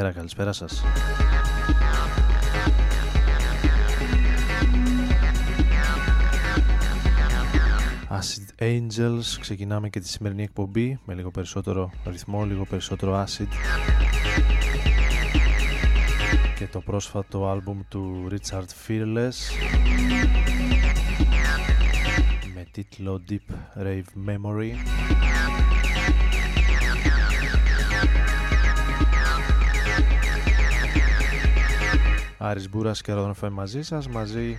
Καλησπέρα, καλησπέρα σας. Acid Angels, ξεκινάμε και τη σημερινή εκπομπή με λίγο περισσότερο ρυθμό, λίγο περισσότερο acid και το πρόσφατο άλμπουμ του Richard Fearless με τίτλο Deep Rave Memory Άρης Μπούρας και Ρόδον Φέμ μαζί σας, μαζί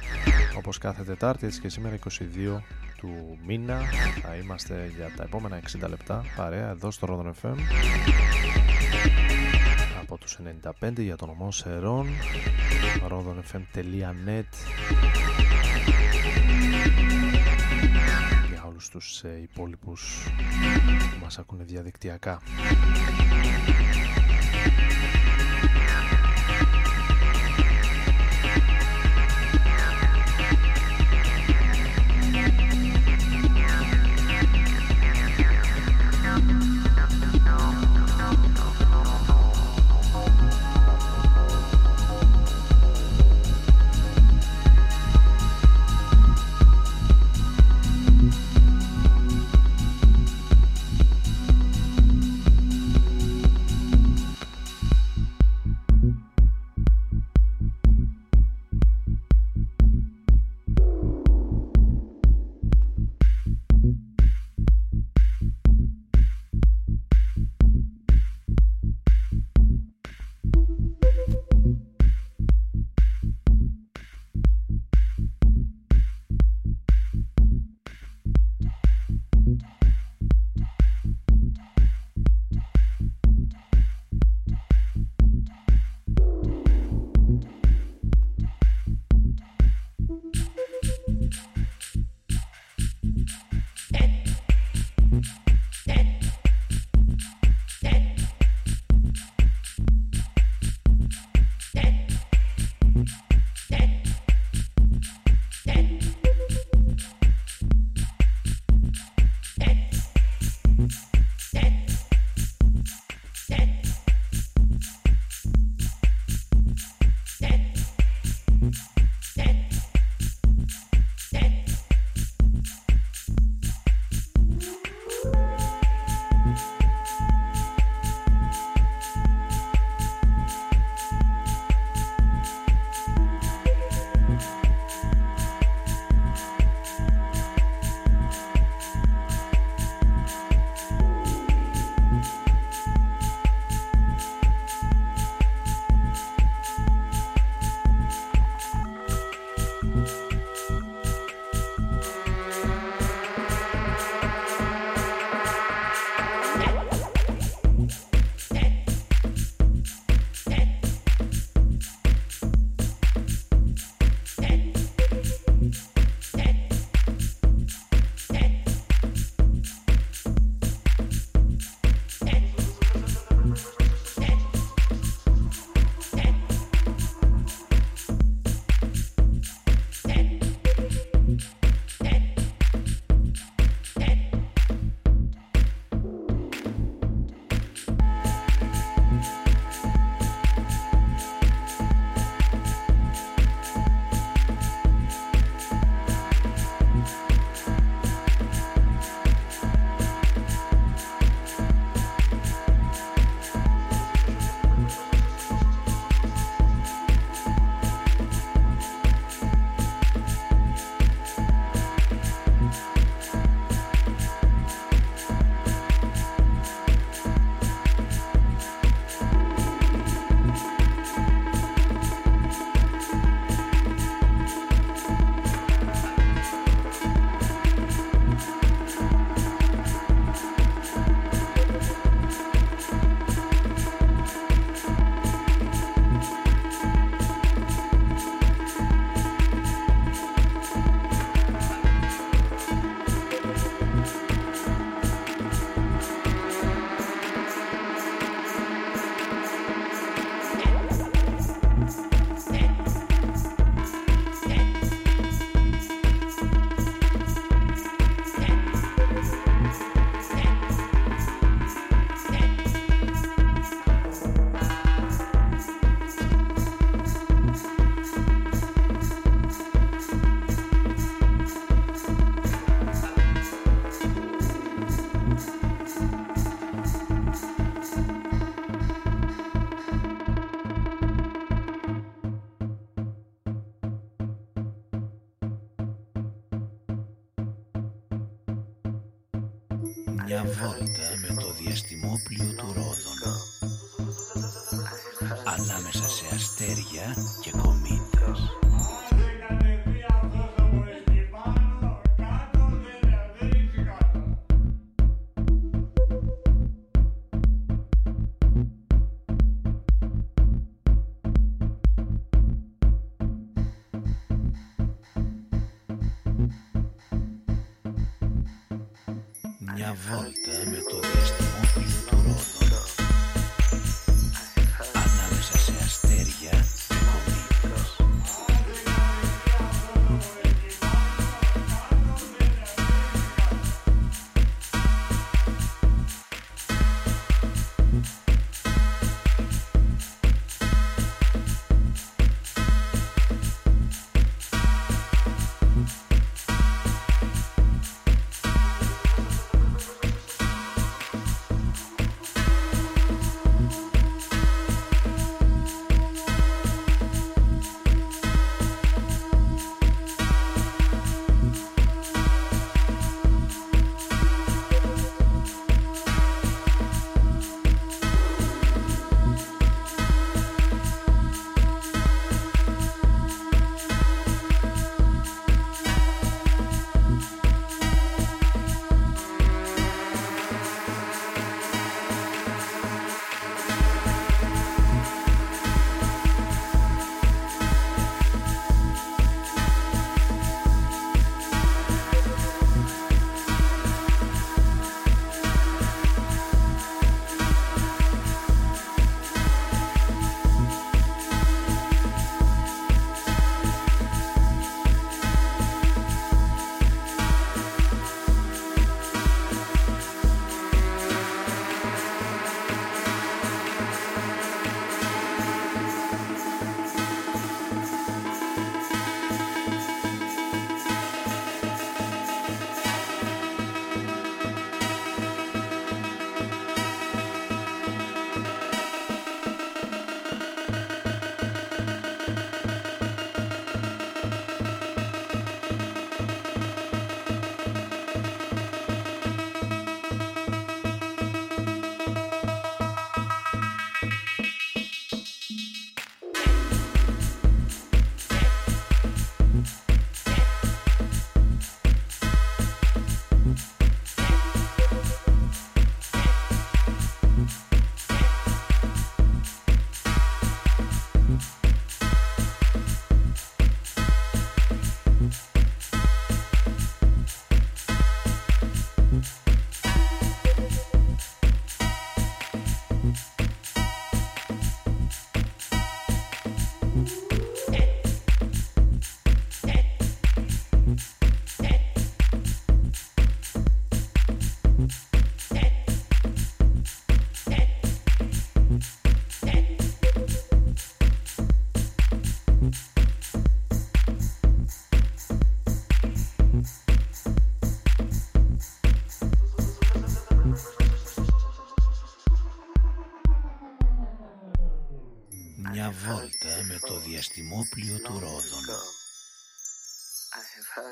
όπως κάθε Τετάρτη, έτσι και σήμερα 22 του μήνα. Θα είμαστε για τα επόμενα 60 λεπτά παρέα εδώ στο Ρόδον FM από τους 95 για τον ομό Σερών rodonfm.net για όλους τους ε, υπόλοιπους που μας ακούνε διαδικτυακά.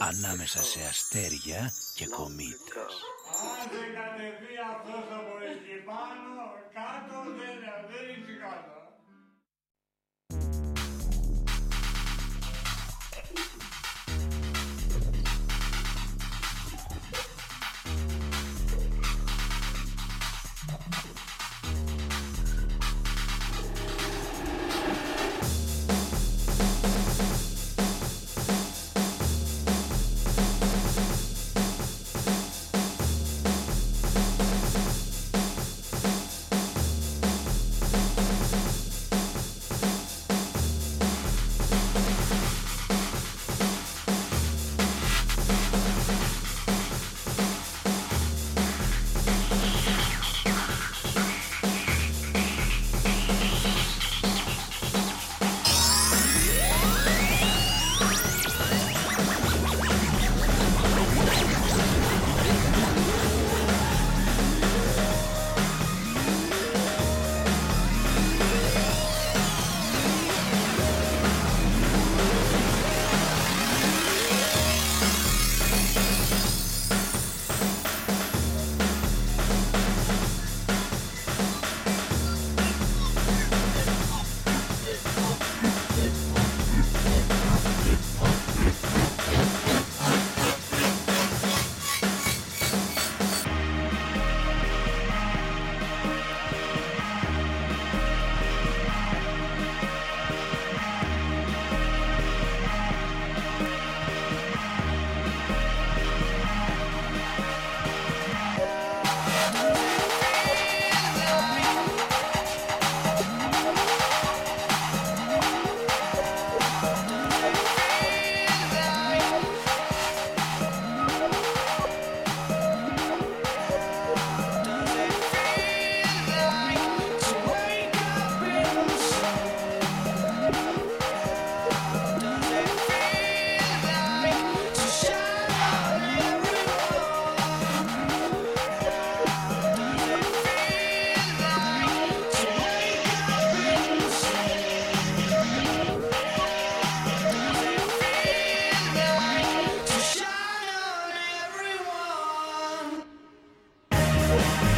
Ανάμεσα σε αστέρια και κομήτες Show.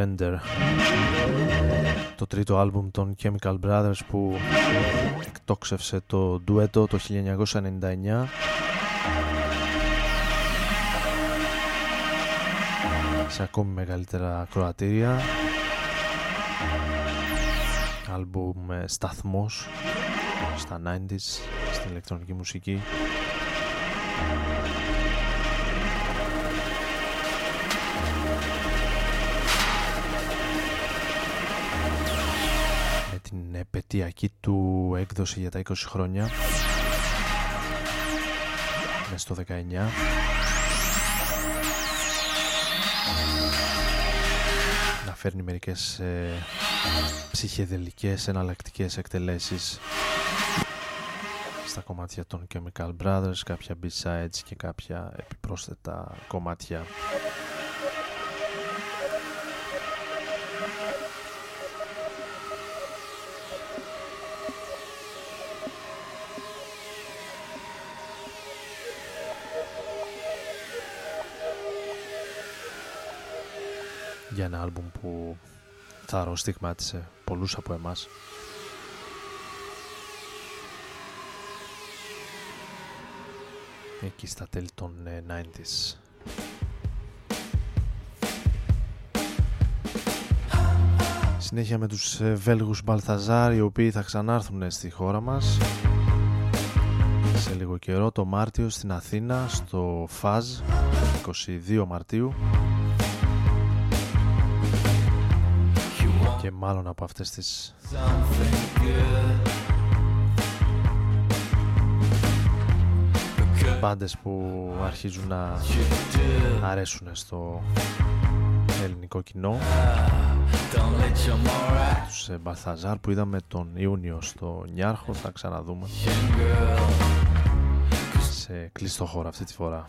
Surrender το τρίτο άλμπουμ των Chemical Brothers που εκτόξευσε το ντουέτο το 1999 σε ακόμη μεγαλύτερα κροατήρια άλμπουμ σταθμός στα 90s στην ηλεκτρονική μουσική επαιτειακή του έκδοση για τα 20 χρόνια. Μέσα στο 19 να φέρνει μερικές ε, ψυχεδελικές εναλλακτικές εκτελέσεις στα κομμάτια των Chemical Brothers, κάποια B-sides και κάποια επιπρόσθετα κομμάτια για ένα άλμπουμ που θα στιγμάτισε πολλούς από εμάς. Εκεί στα τέλη των 90s. Συνέχεια με τους ε, Βέλγους Μπαλθαζάρ οι οποίοι θα ξανάρθουν στη χώρα μας σε λίγο καιρό το Μάρτιο στην Αθήνα στο ΦΑΖ 22 Μαρτίου και μάλλον από αυτές τις μπάντες που αρχίζουν να αρέσουν στο ελληνικό κοινό. Τους Μπαλθαζάρ που είδαμε τον Ιούνιο στο Νιάρχο θα ξαναδούμε. Σε κλειστό χώρο αυτή τη φορά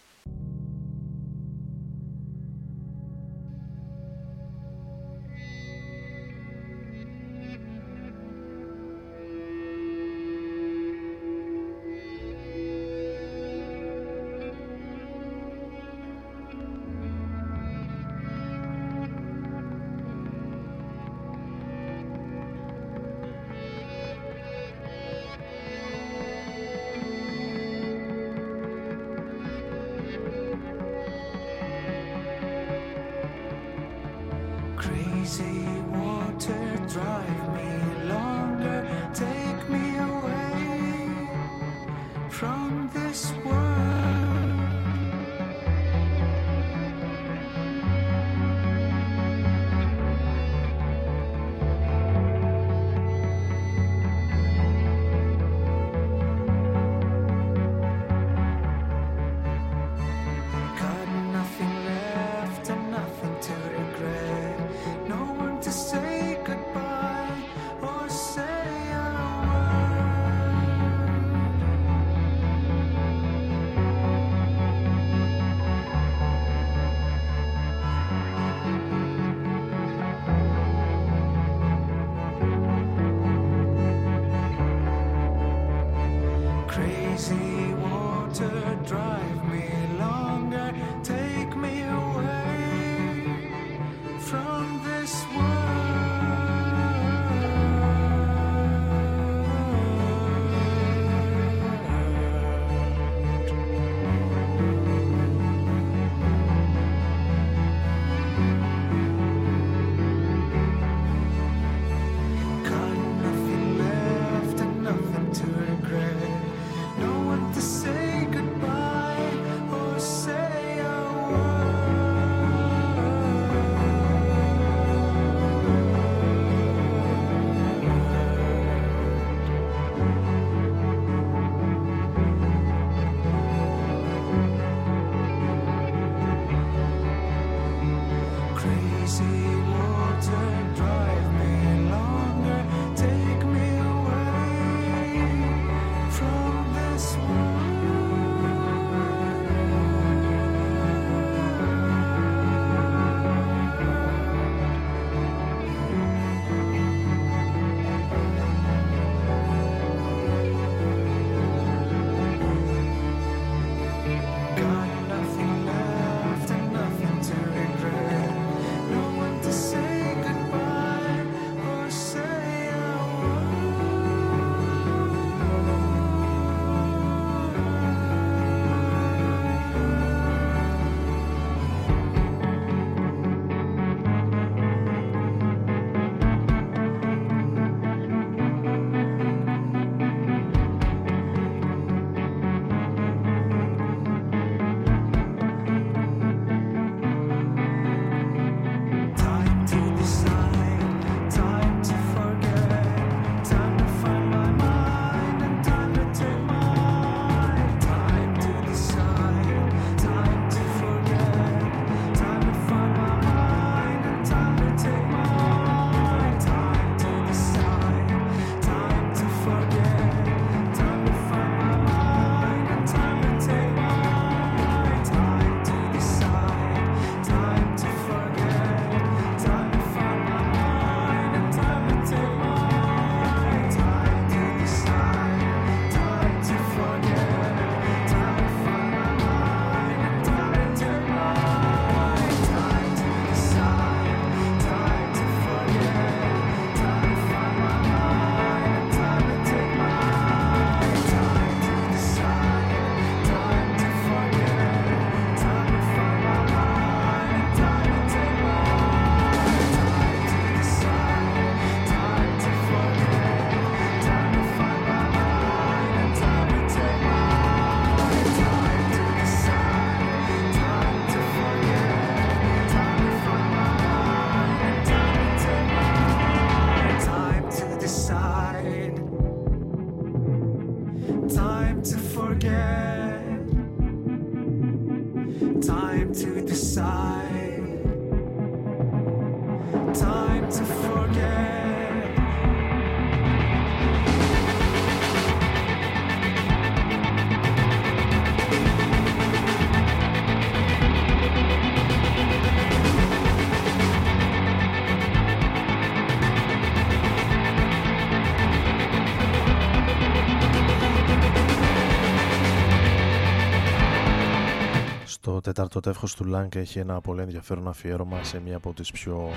Τέταρτο τεύχος του Λάνκ έχει ένα πολύ ενδιαφέρον αφιέρωμα σε μία από τις πιο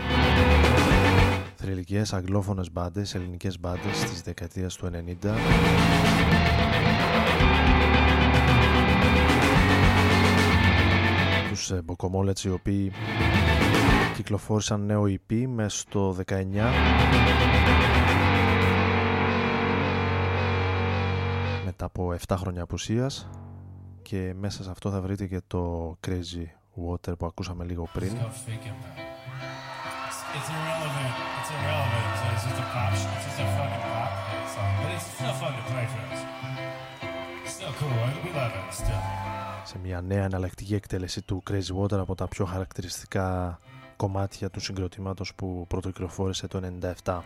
θρηλυκές αγγλόφωνες μπάντες, ελληνικές μπάντες της δεκαετίας του 90 τους ε, Μποκομόλετς οι οποίοι κυκλοφόρησαν νέο EP μέσα στο 19 μετά από 7 χρόνια απουσίας και μέσα σε αυτό θα βρείτε και το Crazy Water που ακούσαμε λίγο πριν It's irrelevant. It's irrelevant. So it's just a pop. It's just a fucking pop song, but it's still fun to play for us. Still cool. We love it. Still. σε μια νέα εναλλακτική εκτέλεση του Crazy Water από τα πιο χαρακτηριστικά κομμάτια του συγκροτήματος που πρωτοκυκλοφόρησε το 97.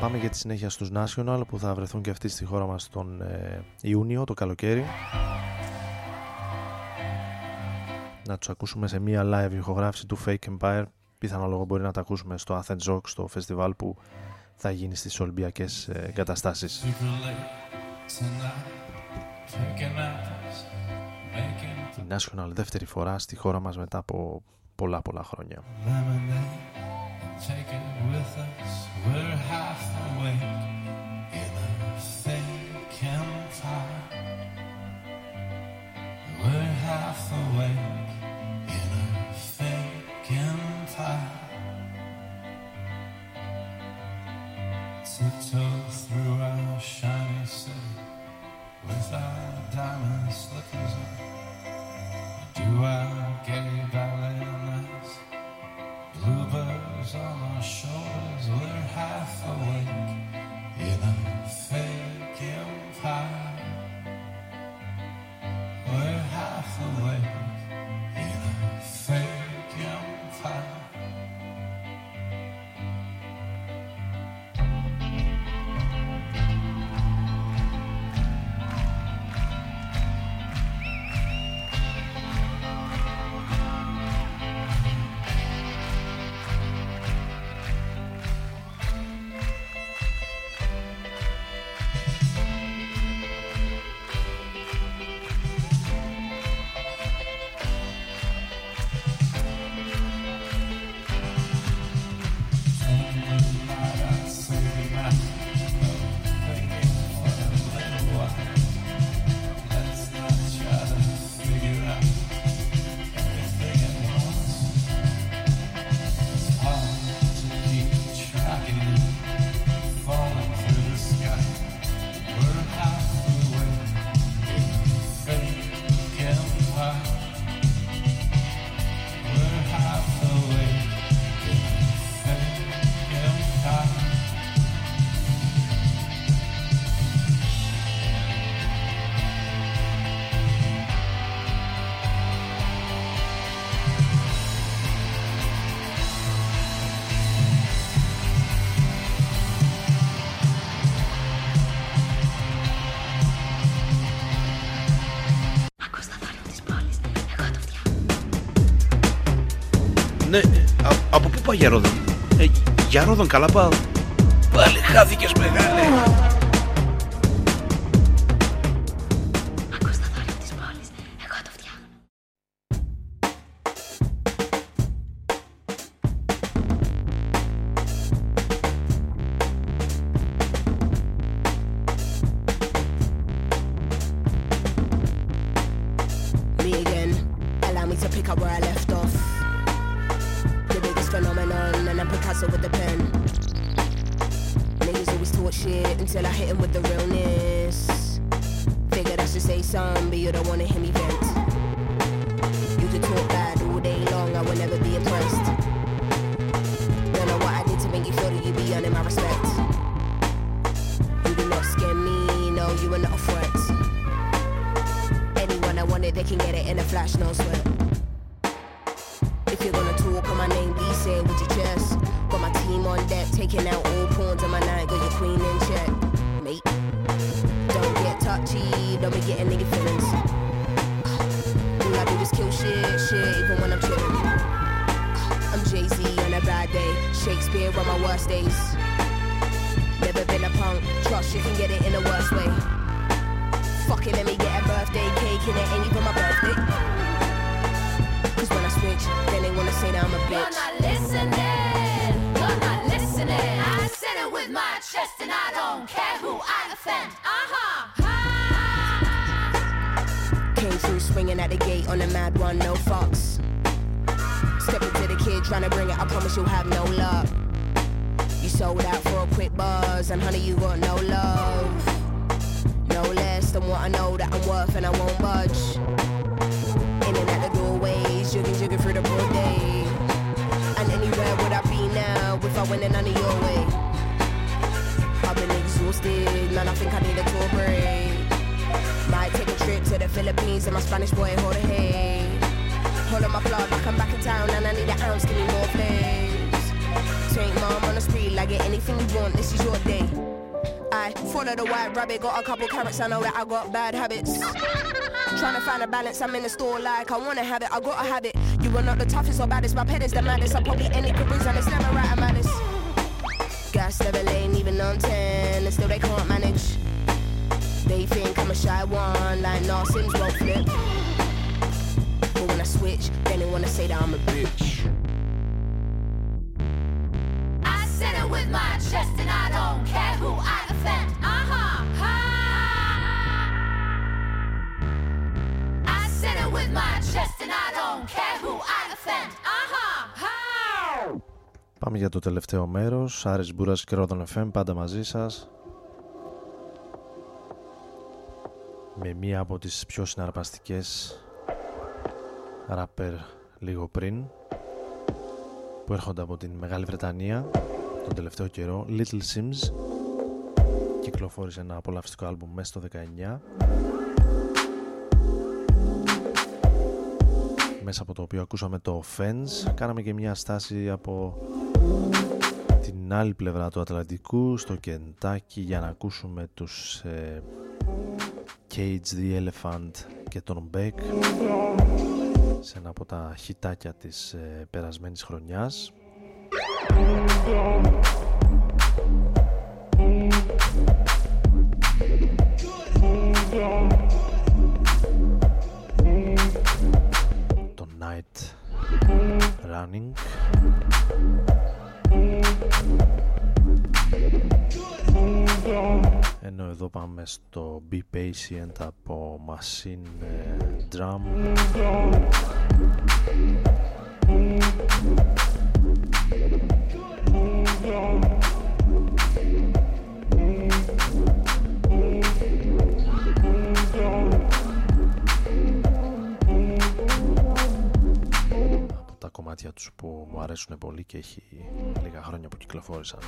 Πάμε για τη συνέχεια στους National που θα βρεθούν και αυτοί στη χώρα μας τον ε, Ιούνιο, το καλοκαίρι. Να τους ακούσουμε σε μια live ηχογράφηση του Fake Empire. Πιθανό μπορεί να τα ακούσουμε στο Athens Rock, στο φεστιβάλ που θα γίνει στις Ολυμπιακές ε, εγκαταστάσεις. Super late tonight. Taking apples. Making Η National δεύτερη φορά στη χώρα μας μετά από πολλά πολλά χρόνια. lemonade. Take it with us. We're half awake Ah. Από πού πάει για Ρόδον. Ε, για Ρόδον καλά πάω. Πάλι χάθηκες μεγάλε. And with the pen. Niggas always talk shit until I hit him with the realness. Figured I should say something, but you don't wanna hear me vent. You could talk bad all day long, I will never be impressed. Don't know what I did to make you feel that you be earning my respect. You do not scare me, no, you are not a threat. Anyone I want it, they can get it in a flash, no sweat. If you're gonna talk on my name, be say it with your chest. On deck, taking out all pawns on my night, got your queen in check. Mate, don't get touchy, don't be getting nigga feelings. All I do is kill shit, shit, even when I'm chilling. I'm Jay Z on a bad day, Shakespeare on my worst days. Never been a punk, trust you can get it in the worst way. Fucking let me get a birthday cake and it ain't even my birthday. Cause when I switch, then they wanna say that I'm a You're bitch. not listening. Don't care who I offend. Uh huh. Came through swinging at the gate on a mad one, no fucks. Step into the kid trying to bring it, I promise you'll have no luck. You sold out for a quick buzz, and honey, you got no love. No less than what I know that I'm worth, and I won't budge. In and out the doorways, jigging, jigging through the broad day. And anywhere would I be now if I went in none of your way? I've been exhausted, man, I think I need a tour break. Might take a trip to the Philippines and my Spanish boy hold a hay. Hold on my plug like I'm back in town and I need an ounce, give me more flames. Take mom on the street, like get anything you want, this is your day. I follow the white rabbit, got a couple carrots, I know that I got bad habits. Trying to find a balance, I'm in the store like I wanna have it, I gotta have it. You are not the toughest or baddest, my pet is the maddest. I probably any careers and it's never right, I'm honest. Gas never lane, even on 10, and still they can't manage. They think I'm a shy one, like nah, Sims won't flip. But when I switch, they wanna say that I'm a bitch. I said it with my chest, and I don't care who I offend. Uh huh. I said it with my chest, and I don't care who I offend. Uh huh. Πάμε για το τελευταίο μέρος. Άρης Μπούρας και Ρόδον FM πάντα μαζί σας. Με μία από τις πιο συναρπαστικές ράπερ λίγο πριν που έρχονται από την Μεγάλη Βρετανία τον τελευταίο καιρό Little Sims κυκλοφόρησε ένα απολαυστικό άλμπουμ μέσα στο 19 μέσα από το οποίο ακούσαμε το Offense κάναμε και μια στάση από την άλλη πλευρά του Ατλαντικού στο Κεντάκι για να ακούσουμε τους ε, Cage the Elephant και τον Beck σε ένα από τα χιτάκια της ε, περασμένης χρονιάς πάμε στο Be Patient από Machine ε, Drum κομμάτια τους που μου αρέσουν πολύ και έχει λίγα χρόνια που κυκλοφόρησαν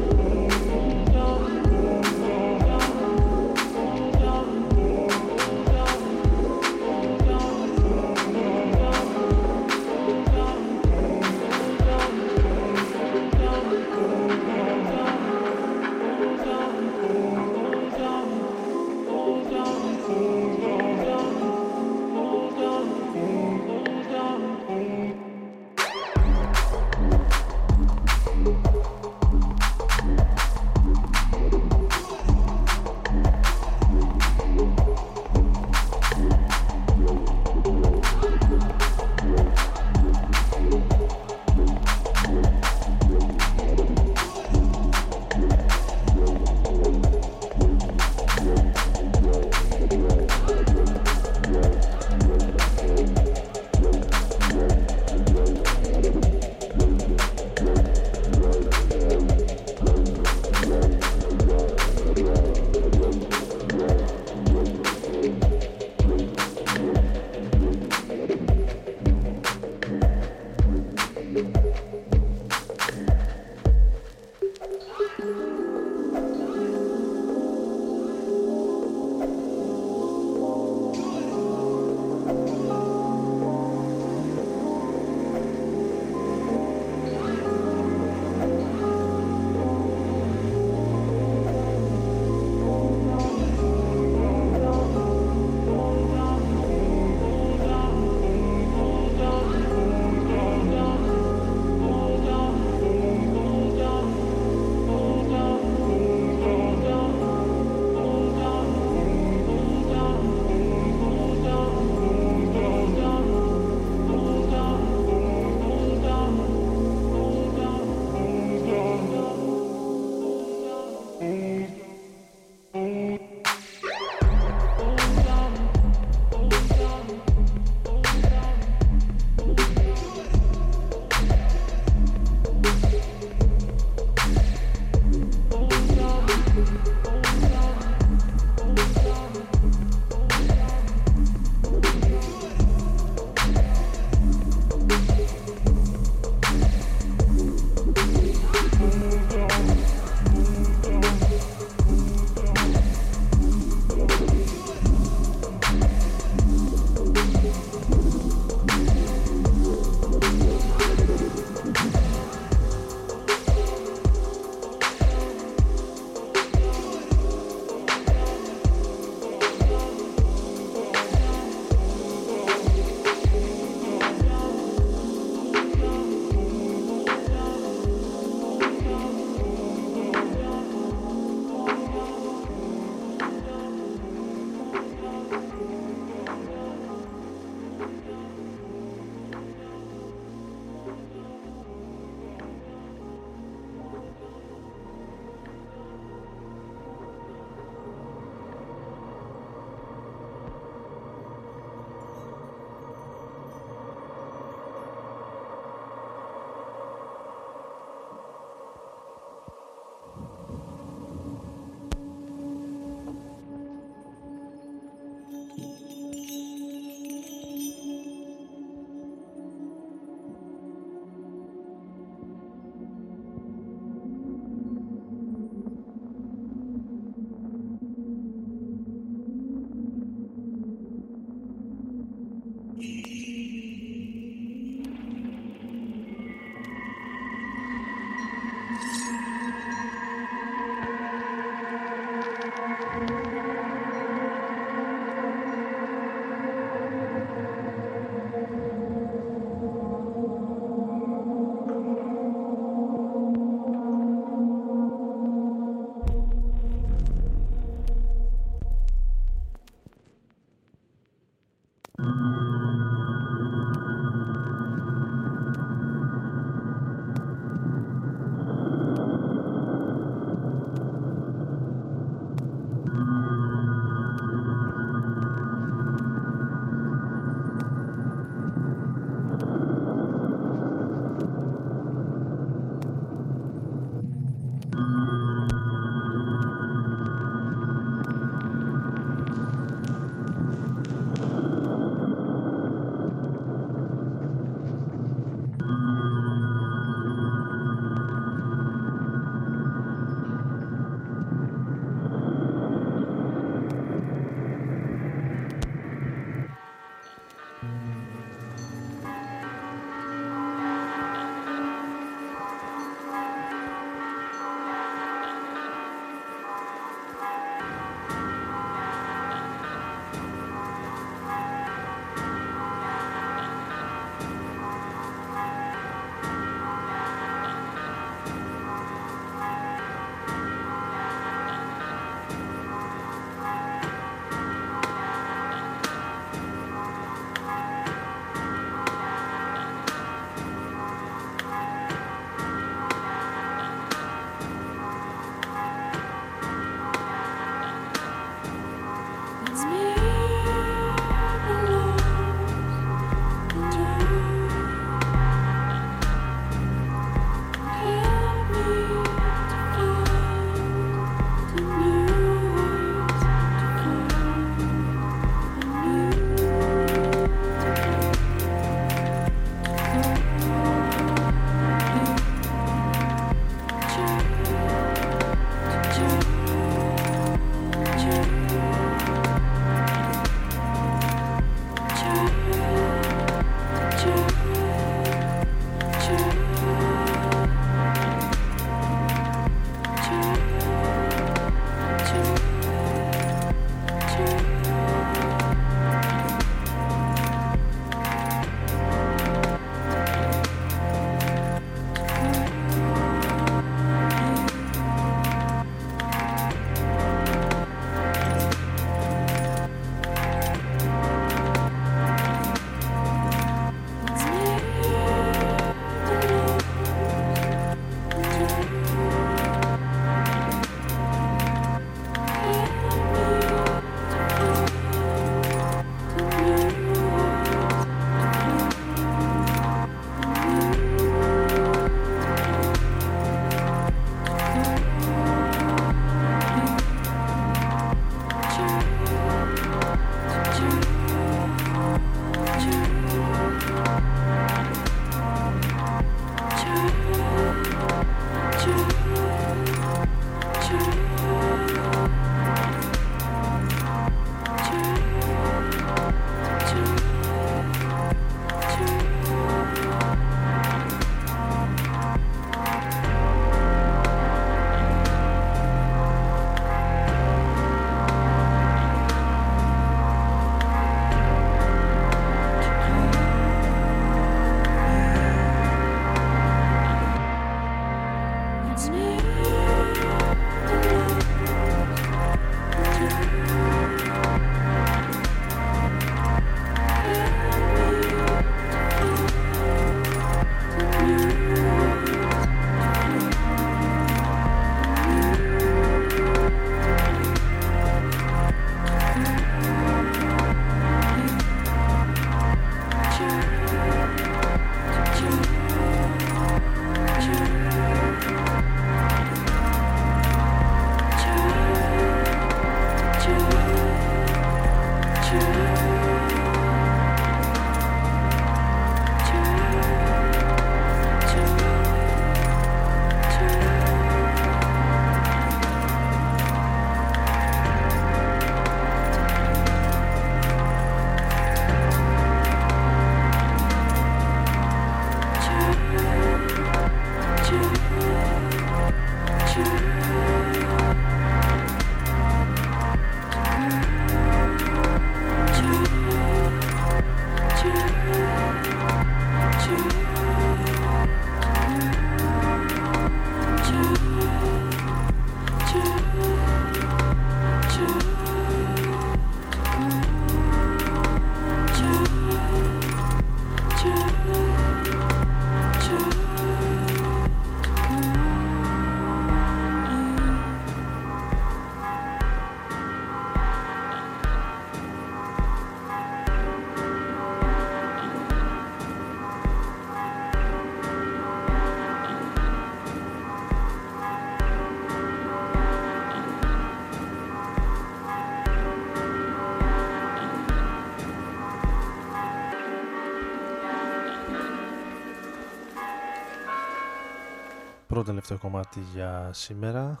τελευταίο κομμάτι για σήμερα.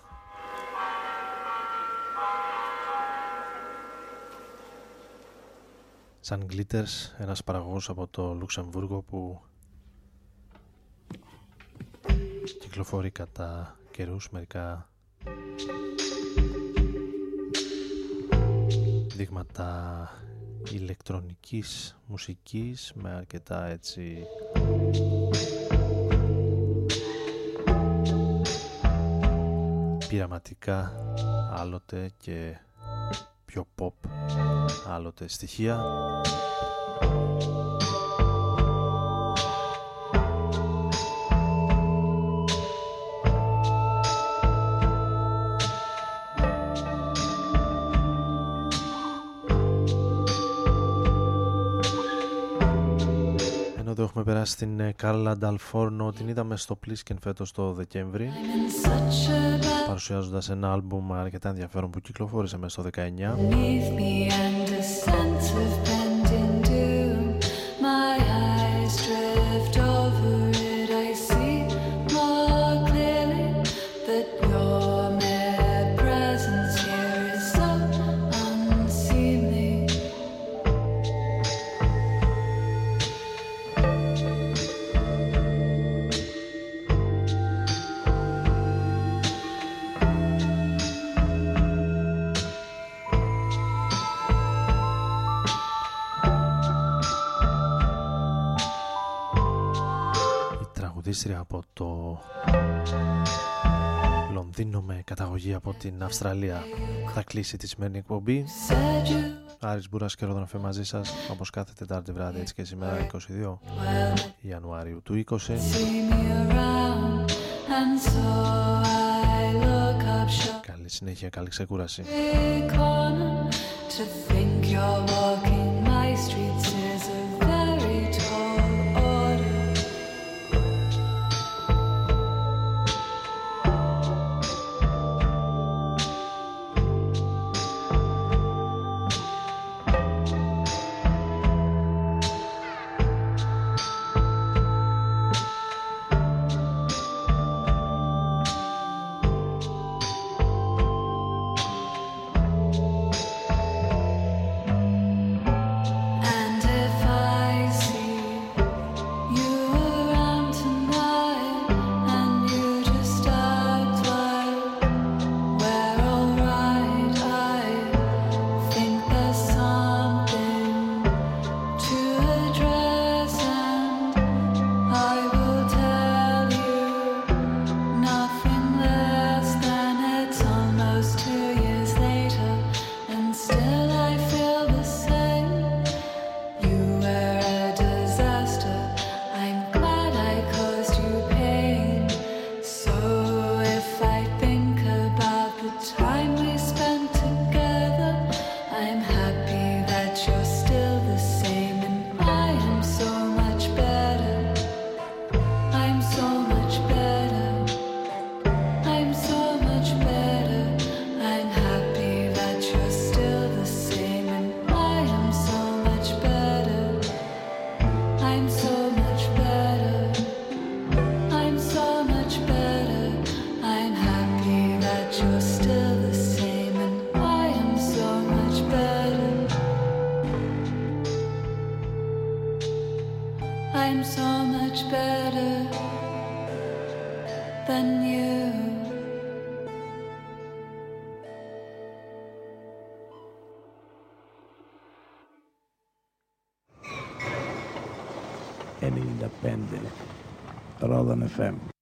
Σαν Glitters, ένας παραγωγός από το Λουξεμβούργο που κυκλοφορεί κατά καιρούς μερικά δείγματα ηλεκτρονικής μουσικής με αρκετά έτσι πειραματικά άλλοτε και πιο pop άλλοτε στοιχεία. Ενώ εδώ έχουμε περάσει στην Κάρλα Νταλφόρνο την είδαμε στο Πλίσκεν φέτος το Δεκέμβρη. Παρουσιάζοντας ένα άλμπουμ αρκετά ενδιαφέρον που κυκλοφόρησε μέσα στο 19 καταγωγή από την Αυστραλία. Θα κλείσει τη σημερινή εκπομπή. Άρης Μπούρας και Ρόδον μαζί σας όπως κάθε Τετάρτη βράδυ έτσι και σήμερα 22 Ιανουάριου του 20 Καλή συνέχεια, καλή ξεκούραση FM.